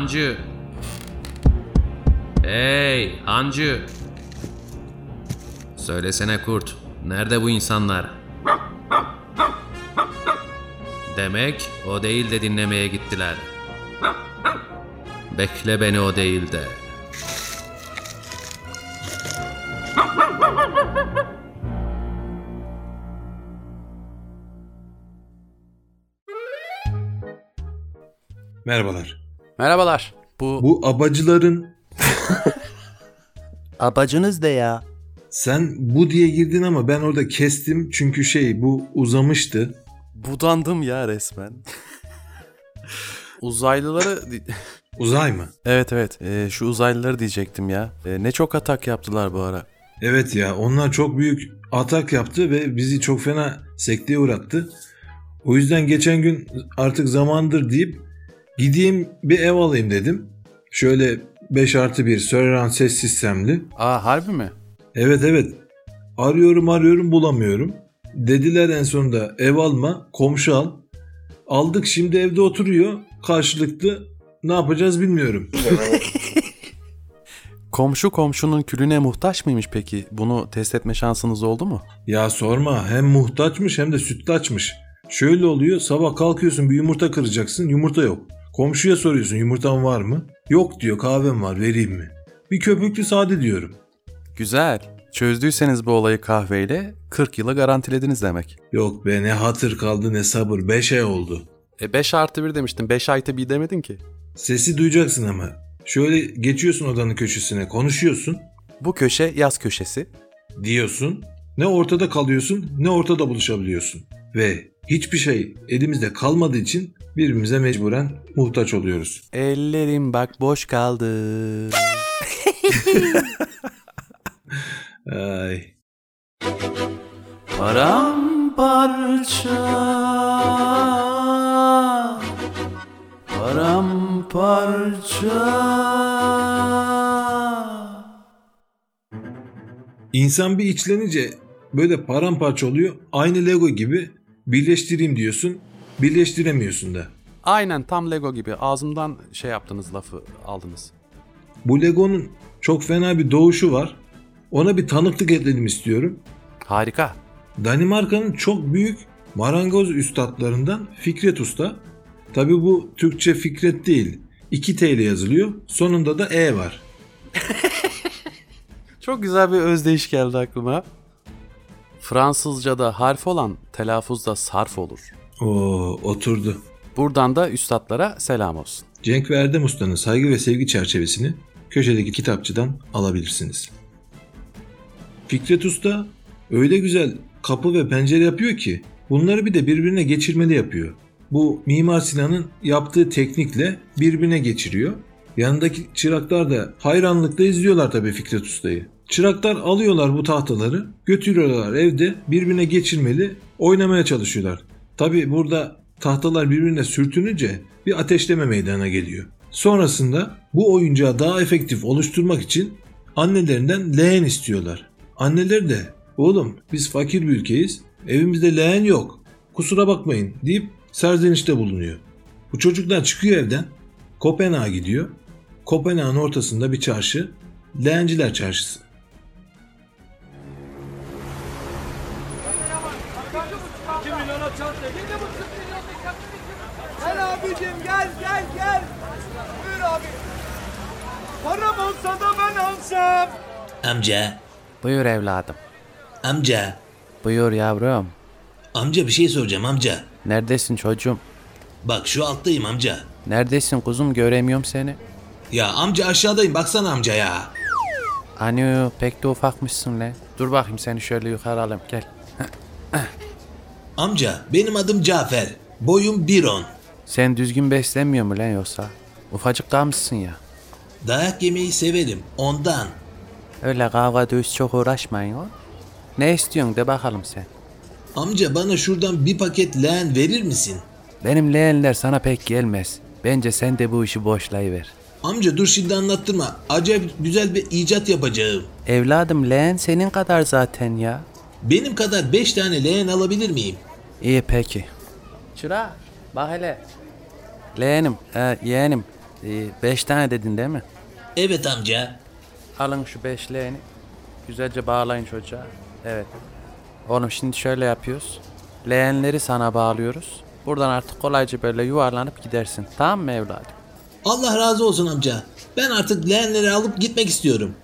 Hancı. Hey hancı. Söylesene kurt. Nerede bu insanlar? Demek o değil de dinlemeye gittiler. Bekle beni o değil de. Merhabalar. Merhabalar. Bu, Bu abacıların abacınız da ya. sen bu diye girdin ama ben orada kestim çünkü şey bu uzamıştı. Budandım ya resmen. Uzaylıları... Uzay mı? evet evet Ee, şu uzaylıları diyecektim ya. Ee, ne çok atak yaptılar bu ara. Evet ya onlar çok büyük atak yaptı ve bizi çok fena sekteye uğrattı. O yüzden geçen gün artık zamandır deyip gideyim bir ev alayım dedim. Şöyle 5 artı 1 surround ses sistemli. Aa harbi mi? Evet evet. Arıyorum arıyorum bulamıyorum. Dediler en sonunda ev alma, komşu al. Aldık şimdi evde oturuyor. Karşılıklı ne yapacağız bilmiyorum. Komşu komşunun külüne muhtaç mıymış peki? Bunu test etme şansınız oldu mu? ya sorma hem muhtaçmış hem de sütlaçmış. Şöyle oluyor sabah kalkıyorsun bir yumurta kıracaksın yumurta yok. Komşuya soruyorsun yumurtan var mı? Yok diyor kahvem var vereyim mi? Bir köpüklü sade diyorum. Güzel. Çözdüyseniz bu olayı kahveyle 40 yıla garantilediniz demek. Yok be ne hatır kaldı ne sabır 5 ay oldu. E 5 artı 1 demiştin. 5 artı 1 demedin ki. Sesi duyacaksın ama. Şöyle geçiyorsun odanın köşesine konuşuyorsun Bu köşe yaz köşesi. diyorsun. Ne ortada kalıyorsun ne ortada buluşabiliyorsun. Ve hiçbir şey elimizde kalmadığı için birbirimize mecburen muhtaç oluyoruz. Ellerim bak boş kaldı. Ay. Paramparça Paramparça İnsan bir içlenince böyle paramparça oluyor. Aynı Lego gibi birleştireyim diyorsun. Birleştiremiyorsun da. Aynen tam Lego gibi ağzımdan şey yaptınız lafı aldınız. Bu Lego'nun çok fena bir doğuşu var. Ona bir tanıklık edelim istiyorum. Harika. Danimarka'nın çok büyük marangoz üstadlarından Fikret Usta. Tabi bu Türkçe Fikret değil. 2 T ile yazılıyor. Sonunda da E var. Çok güzel bir özdeyiş geldi aklıma. Fransızca'da harf olan telaffuzda sarf olur. Oo oturdu. Buradan da üstadlara selam olsun. Cenk ve Erdem Usta'nın saygı ve sevgi çerçevesini köşedeki kitapçıdan alabilirsiniz. Fikret Usta öyle güzel kapı ve pencere yapıyor ki bunları bir de birbirine geçirmeli yapıyor. Bu Mimar Sinan'ın yaptığı teknikle birbirine geçiriyor. Yanındaki çıraklar da hayranlıkla izliyorlar tabii Fikret Usta'yı. Çıraklar alıyorlar bu tahtaları, götürüyorlar evde birbirine geçirmeli, oynamaya çalışıyorlar. Tabii burada tahtalar birbirine sürtününce bir ateşleme meydana geliyor. Sonrasında bu oyuncağı daha efektif oluşturmak için annelerinden leğen istiyorlar. Anneler de oğlum biz fakir bir ülkeyiz, evimizde leğen yok, kusura bakmayın deyip serzenişte bulunuyor. Bu çocuklar çıkıyor evden, Kopenhag'a gidiyor. Kopenhag'ın ortasında bir çarşı, Leğenciler Çarşısı. Gel gel gel. Buyur abi. Param olsa da ben alsam. Amca, Buyur evladım. amca, Buyur yavrum. amca bir şey soracağım amca. Neredesin çocuğum? Bak şu alttayım amca. Neredesin kuzum göremiyorum seni. Ya amca aşağıdayım baksana amca ya. Hani pek de ufakmışsın lan. Dur bakayım seni şöyle yukarı alayım gel. Amca benim adım Cafer. Boyum 1.10. Sen düzgün beslenmiyor mu lan yoksa? Ufacık kalmışsın ya. Dayak yemeyi severim ondan. Öyle kavga dövüş çok uğraşmayın o. Ne istiyorsun de bakalım sen. Amca bana şuradan bir paket leğen verir misin? Benim leğenler sana pek gelmez. Bence sen de bu işi boşlayıver. Amca dur şimdi anlattırma. Acayip güzel bir icat yapacağım. Evladım leğen senin kadar zaten ya. Benim kadar 5 tane leğen alabilir miyim? İyi peki. Çıra bak hele. Leğenim, e, yeğenim. Ee, beş tane dedin değil mi? Evet amca. Alın şu beşleğini. Güzelce bağlayın çocuğa. Evet. Oğlum şimdi şöyle yapıyoruz. Leğenleri sana bağlıyoruz. Buradan artık kolayca böyle yuvarlanıp gidersin. Tamam mı evladım? Allah razı olsun amca. Ben artık leğenleri alıp gitmek istiyorum.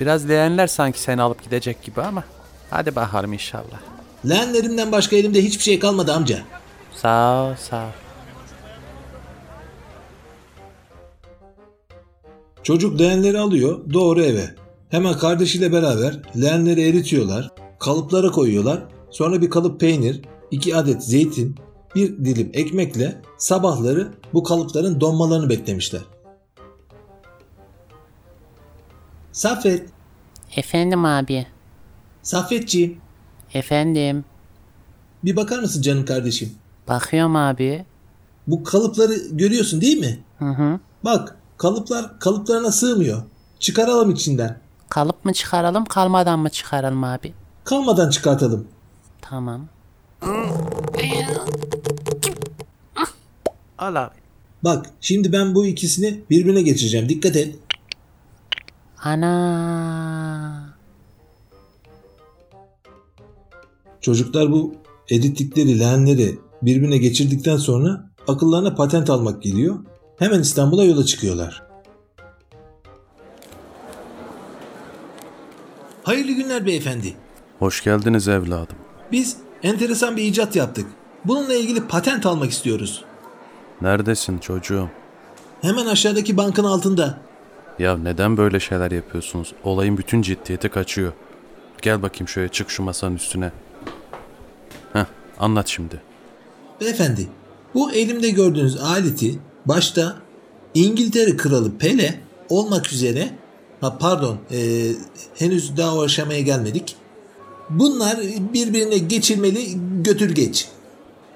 Biraz leğenler sanki seni alıp gidecek gibi ama. Hadi bakalım inşallah. Leğenlerimden başka elimde hiçbir şey kalmadı amca. Sağ ol, sağ ol. Çocuk leğenleri alıyor doğru eve. Hemen kardeşiyle beraber leğenleri eritiyorlar. Kalıplara koyuyorlar. Sonra bir kalıp peynir, iki adet zeytin, bir dilim ekmekle sabahları bu kalıpların donmalarını beklemişler. Saffet, Efendim abi. Saffetciğim. Efendim. Bir bakar mısın canım kardeşim? Bakıyorum abi. Bu kalıpları görüyorsun değil mi? Hı hı. Bak kalıplar kalıplarına sığmıyor. Çıkaralım içinden. Kalıp mı çıkaralım kalmadan mı çıkaralım abi? Kalmadan çıkartalım. Tamam. Al abi. Bak şimdi ben bu ikisini birbirine geçireceğim. Dikkat et. Ana. Çocuklar bu erittikleri leğenleri birbirine geçirdikten sonra akıllarına patent almak geliyor. Hemen İstanbul'a yola çıkıyorlar. Hayırlı günler beyefendi. Hoş geldiniz evladım. Biz enteresan bir icat yaptık. Bununla ilgili patent almak istiyoruz. Neredesin çocuğum? Hemen aşağıdaki bankın altında. Ya neden böyle şeyler yapıyorsunuz? Olayın bütün ciddiyeti kaçıyor. Gel bakayım şöyle çık şu masanın üstüne. Heh, anlat şimdi. Beyefendi, bu elimde gördüğünüz aleti başta İngiltere Kralı Pele olmak üzere ha pardon eee, henüz daha o aşamaya gelmedik. Bunlar birbirine geçirmeli götür geç.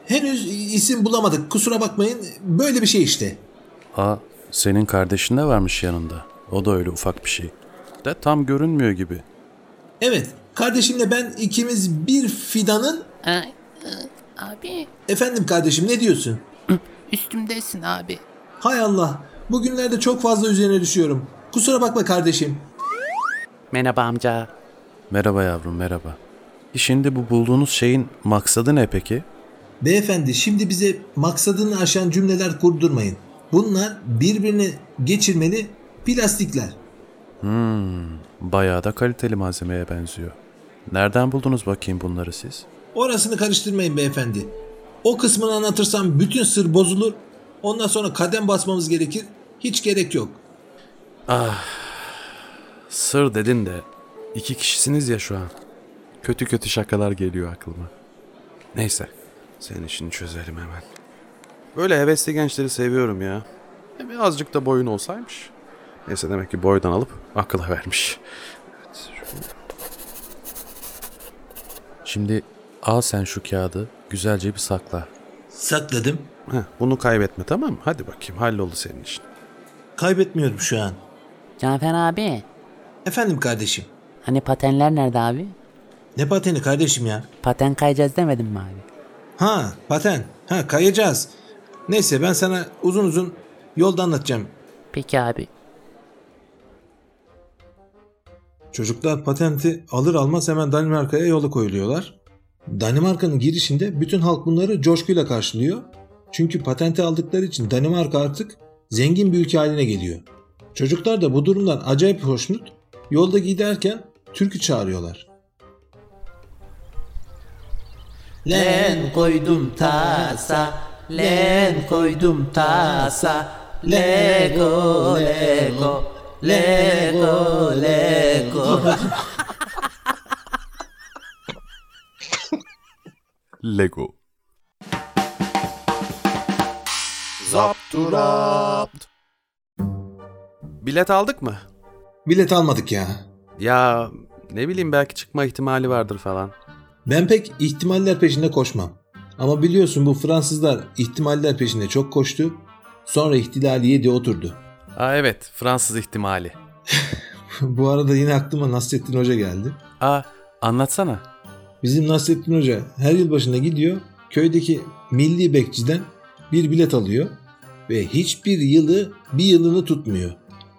Henüz isim bulamadık kusura bakmayın böyle bir şey işte. Aa, senin kardeşin de varmış yanında. O da öyle ufak bir şey. De tam görünmüyor gibi. Evet kardeşimle ben ikimiz bir fidanın abi efendim kardeşim ne diyorsun? Üstümdesin abi. Hay Allah bugünlerde çok fazla üzerine düşüyorum. Kusura bakma kardeşim. Merhaba amca. Merhaba yavrum merhaba. E Şimdi bu bulduğunuz şeyin maksadı ne peki? Beyefendi şimdi bize maksadını aşan cümleler kurdurmayın. Bunlar birbirini geçirmeli plastikler. Bayağı da kaliteli malzemeye benziyor. Nereden buldunuz bakayım bunları siz? Orasını karıştırmayın beyefendi. O kısmını anlatırsam bütün sır bozulur. Ondan sonra kadem basmamız gerekir. Hiç gerek yok. Sır dedin de iki kişisiniz ya şu an. Kötü kötü şakalar geliyor aklıma. Neyse senin işini çözelim hemen. Böyle hevesli gençleri seviyorum ya. E, Birazcık da boyun olsaymış. Neyse demek ki boydan alıp akıla vermiş. Evet. Şimdi al sen şu kağıdı güzelce bir sakla. Sakladım. Heh, bunu kaybetme tamam mı? Hadi bakayım halloldu senin işin. Kaybetmiyorum şu an. Cafer abi. Efendim kardeşim. Hani patenler nerede abi? Ne pateni kardeşim ya? Paten kayacağız demedin mi abi? Ha paten. Ha kayacağız. Neyse ben sana uzun uzun yolda anlatacağım. Peki abi. Çocuklar patenti alır almaz hemen Danimarka'ya yola koyuluyorlar. Danimarka'nın girişinde bütün halk bunları coşkuyla karşılıyor. Çünkü patenti aldıkları için Danimarka artık zengin bir ülke haline geliyor. Çocuklar da bu durumdan acayip hoşnut. Yolda giderken türkü çağırıyorlar. Len koydum tasa, len koydum tasa, Lego, Lego, Lego, Lego. Lego. Zapturapt. Bilet aldık mı? Bilet almadık ya. Ya ne bileyim belki çıkma ihtimali vardır falan. Ben pek ihtimaller peşinde koşmam. Ama biliyorsun bu Fransızlar ihtimaller peşinde çok koştu. Sonra ihtilali yedi oturdu. Aa evet Fransız ihtimali. bu arada yine aklıma Nasrettin Hoca geldi. Aa anlatsana. Bizim Nasrettin Hoca her yıl başında gidiyor köydeki milli bekçiden bir bilet alıyor. ve hiçbir yılı bir yılını tutmuyor.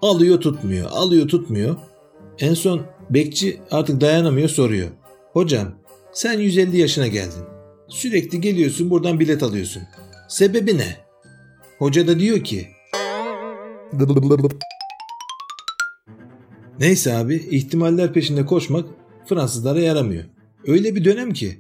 Alıyor tutmuyor, alıyor tutmuyor. En son bekçi artık dayanamıyor soruyor. Hocam sen 150 yaşına geldin. Sürekli geliyorsun buradan bilet alıyorsun. Sebebi ne? Hoca da diyor ki Neyse abi ihtimaller peşinde koşmak Fransızlara yaramıyor. Öyle bir dönem ki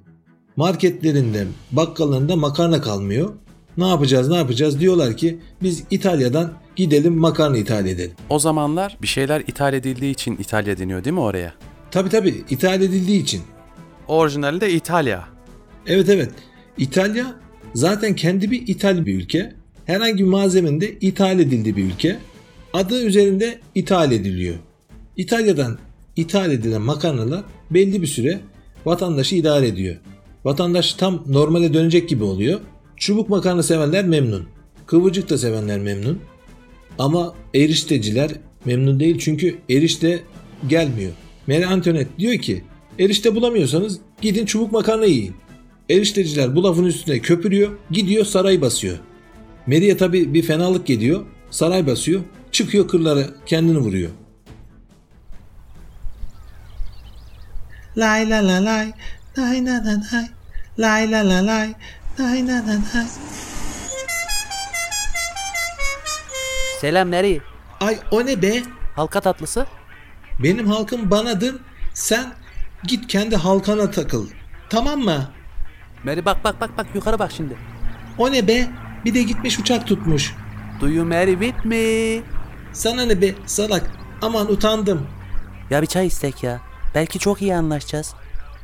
marketlerinde bakkallarında makarna kalmıyor. Ne yapacağız ne yapacağız diyorlar ki biz İtalya'dan gidelim makarna ithal edelim. O zamanlar bir şeyler ithal edildiği için İtalya deniyor değil mi oraya? Tabi tabi ithal edildiği için. Orijinalde İtalya. Evet evet İtalya zaten kendi bir ithal bir ülke. Herhangi bir malzemenin de ithal edildiği bir ülke. Adı üzerinde ithal ediliyor. İtalya'dan ithal edilen makarnalar belli bir süre vatandaşı idare ediyor. Vatandaş tam normale dönecek gibi oluyor. Çubuk makarna sevenler memnun. Kıvırcık da sevenler memnun. Ama erişteciler memnun değil çünkü erişte gelmiyor. Mary Antoinette diyor ki erişte bulamıyorsanız gidin çubuk makarna yiyin. Erişteciler bu lafın üstüne köpürüyor gidiyor saray basıyor. Mary'e tabi bir fenalık geliyor saray basıyor çıkıyor kırlara kendini vuruyor. Lay la la lay, lay la la lay, lay la la lay, lay la la lay. Selam nereye? Ay o ne be? Halka tatlısı? Benim halkım banadır. Sen git kendi halkana takıl. Tamam mı? Mary bak bak bak bak yukarı bak şimdi. O ne be? Bir de gitmiş uçak tutmuş. Do you marry with me? Sana ne be salak. Aman utandım. Ya bir çay istek ya. Belki çok iyi anlaşacağız.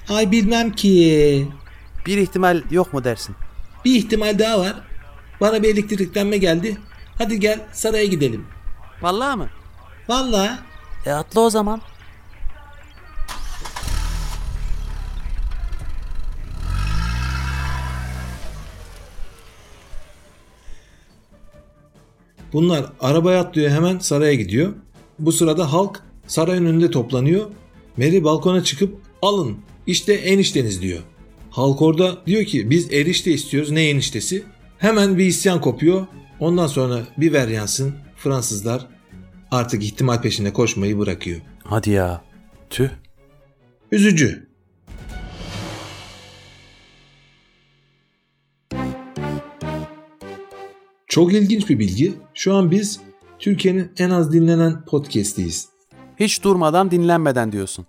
Ay bilmem ki. Bir ihtimal yok mu dersin? Bir ihtimal daha var. Bana bir elektriklenme geldi. Hadi gel saraya gidelim. Vallahi mı? Vallahi E atla o zaman. bunlar arabaya atlıyor hemen saraya gidiyor. Bu sırada halk saray önünde toplanıyor. Mary balkona çıkıp alın işte enişteniz diyor. Halk orada diyor ki biz erişte istiyoruz ne eniştesi? Hemen bir isyan kopuyor. Ondan sonra bir ver yansın Fransızlar artık ihtimal peşinde koşmayı bırakıyor. Hadi ya. Tüh. Üzücü. Çok ilginç bir bilgi. Şu an biz Türkiye'nin en az dinlenen podcast'iyiz. Hiç durmadan dinlenmeden diyorsun.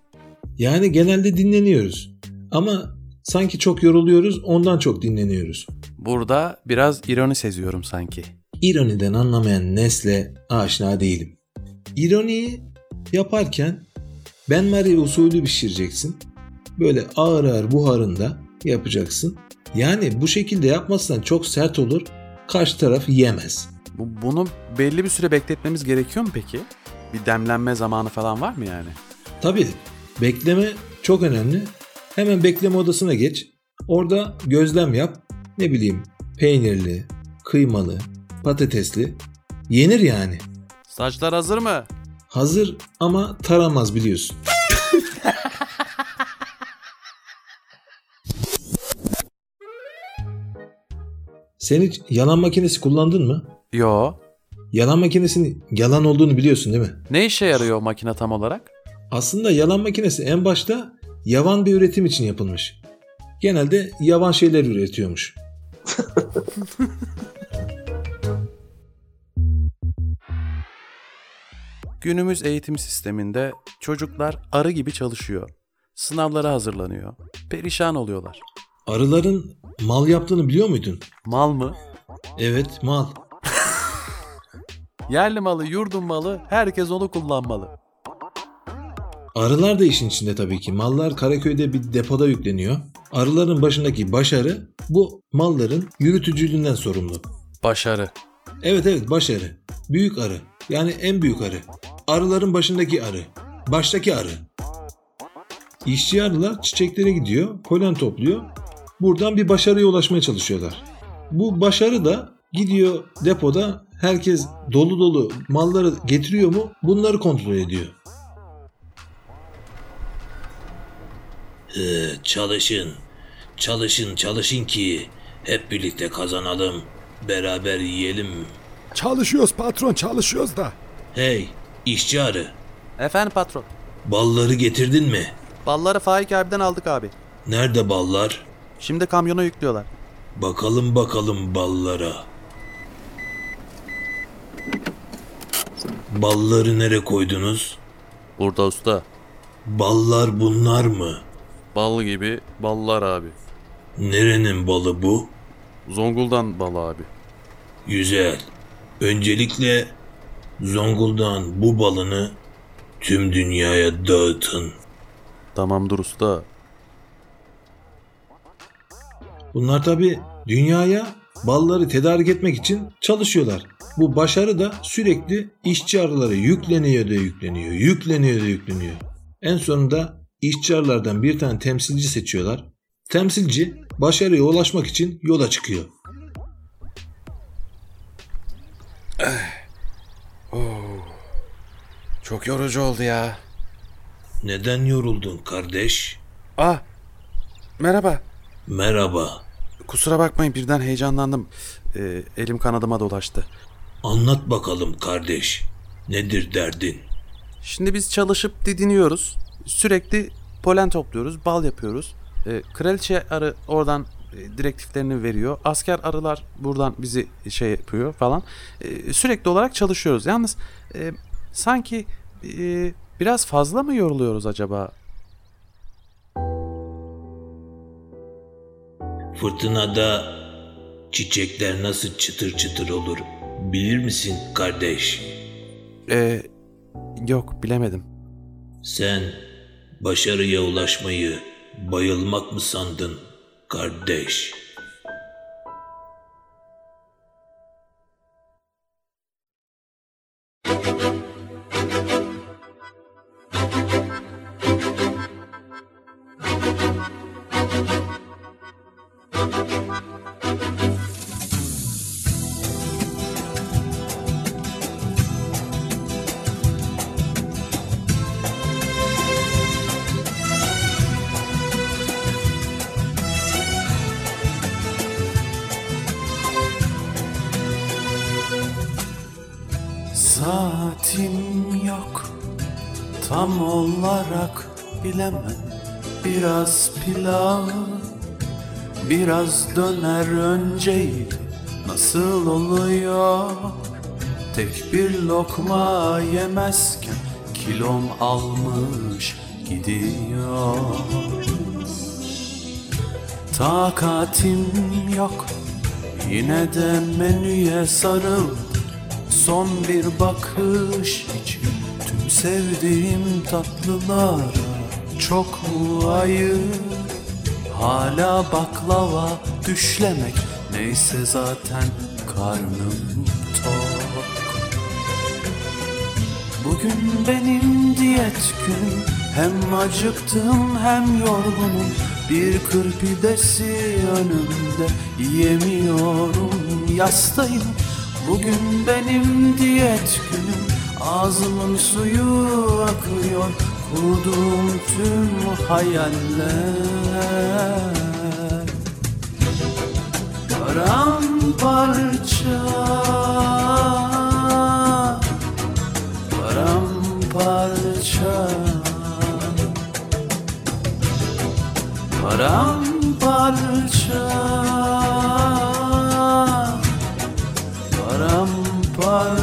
Yani genelde dinleniyoruz. Ama sanki çok yoruluyoruz ondan çok dinleniyoruz. Burada biraz ironi seziyorum sanki. İroniden anlamayan nesle aşina değilim. İroniyi yaparken ben Marie usulü pişireceksin. Böyle ağır ağır buharında yapacaksın. Yani bu şekilde yapmazsan çok sert olur. Karşı taraf yemez. Bu, bunu belli bir süre bekletmemiz gerekiyor mu peki? Bir demlenme zamanı falan var mı yani? Tabii bekleme çok önemli. Hemen bekleme odasına geç. Orada gözlem yap. Ne bileyim peynirli, kıymalı, patatesli. Yenir yani. Saçlar hazır mı? Hazır ama taramaz biliyorsun. Sen hiç yalan makinesi kullandın mı? Yo. Yalan makinesinin yalan olduğunu biliyorsun değil mi? Ne işe yarıyor o makine tam olarak? Aslında yalan makinesi en başta yavan bir üretim için yapılmış. Genelde yavan şeyler üretiyormuş. Günümüz eğitim sisteminde çocuklar arı gibi çalışıyor. Sınavlara hazırlanıyor. Perişan oluyorlar. Arıların mal yaptığını biliyor muydun? Mal mı? Evet mal. Yerli malı, yurdun malı, herkes onu kullanmalı. Arılar da işin içinde tabii ki. Mallar Karaköy'de bir depoda yükleniyor. Arıların başındaki başarı bu malların yürütücülüğünden sorumlu. Başarı. Evet evet başarı. Büyük arı. Yani en büyük arı. Arıların başındaki arı. Baştaki arı. İşçi arılar çiçeklere gidiyor, polen topluyor. Buradan bir başarıya ulaşmaya çalışıyorlar. Bu başarı da gidiyor depoda herkes dolu dolu malları getiriyor mu bunları kontrol ediyor. Ee, çalışın. Çalışın çalışın ki hep birlikte kazanalım. Beraber yiyelim. Çalışıyoruz patron çalışıyoruz da. Hey işçi arı Efendim patron. balları getirdin mi? Balları Faik abiden aldık abi. Nerede ballar? Şimdi kamyona yüklüyorlar. Bakalım bakalım ballara. Balları nere koydunuz? Burada usta. Ballar bunlar mı? Bal gibi ballar abi. Nerenin balı bu? Zonguldan balı abi. Güzel. Öncelikle Zonguldak'ın bu balını tüm dünyaya dağıtın. Tamamdır usta. Bunlar tabi dünyaya balları tedarik etmek için çalışıyorlar. Bu başarı da sürekli işçi arıları yükleniyor da yükleniyor, yükleniyor da yükleniyor. En sonunda işçi arılardan bir tane temsilci seçiyorlar. Temsilci başarıya ulaşmak için yola çıkıyor. Çok yorucu oldu ya. Neden yoruldun kardeş? Ah. Merhaba. Merhaba. Kusura bakmayın birden heyecanlandım. Ee, elim kanadıma dolaştı. Anlat bakalım kardeş. Nedir derdin? Şimdi biz çalışıp didiniyoruz. Sürekli polen topluyoruz, bal yapıyoruz. Ee, kraliçe arı oradan e, direktiflerini veriyor. Asker arılar buradan bizi şey yapıyor falan. Ee, sürekli olarak çalışıyoruz. Yalnız e, sanki e, biraz fazla mı yoruluyoruz acaba? Fırtınada çiçekler nasıl çıtır çıtır olur bilir misin kardeş? Ee, yok bilemedim. Sen başarıya ulaşmayı bayılmak mı sandın kardeş? Tam olarak bilemem. Biraz pilav biraz döner önceydi Nasıl oluyor? Tek bir lokma yemezken Kilom almış gidiyor. Takatim yok. Yine de menüye sarıl Son bir bakış için sevdiğim tatlılara Çok mu ayıp Hala baklava düşlemek Neyse zaten karnım tok. Bugün benim diyet günüm Hem acıktım hem yorgunum. Bir kır pidesi önümde Yiyemiyorum yastayım. Bugün benim diyet günüm Ağzımın suyu akıyor Kurduğum tüm hayaller. Paramparça Paramparça. Paramparça Paramparça.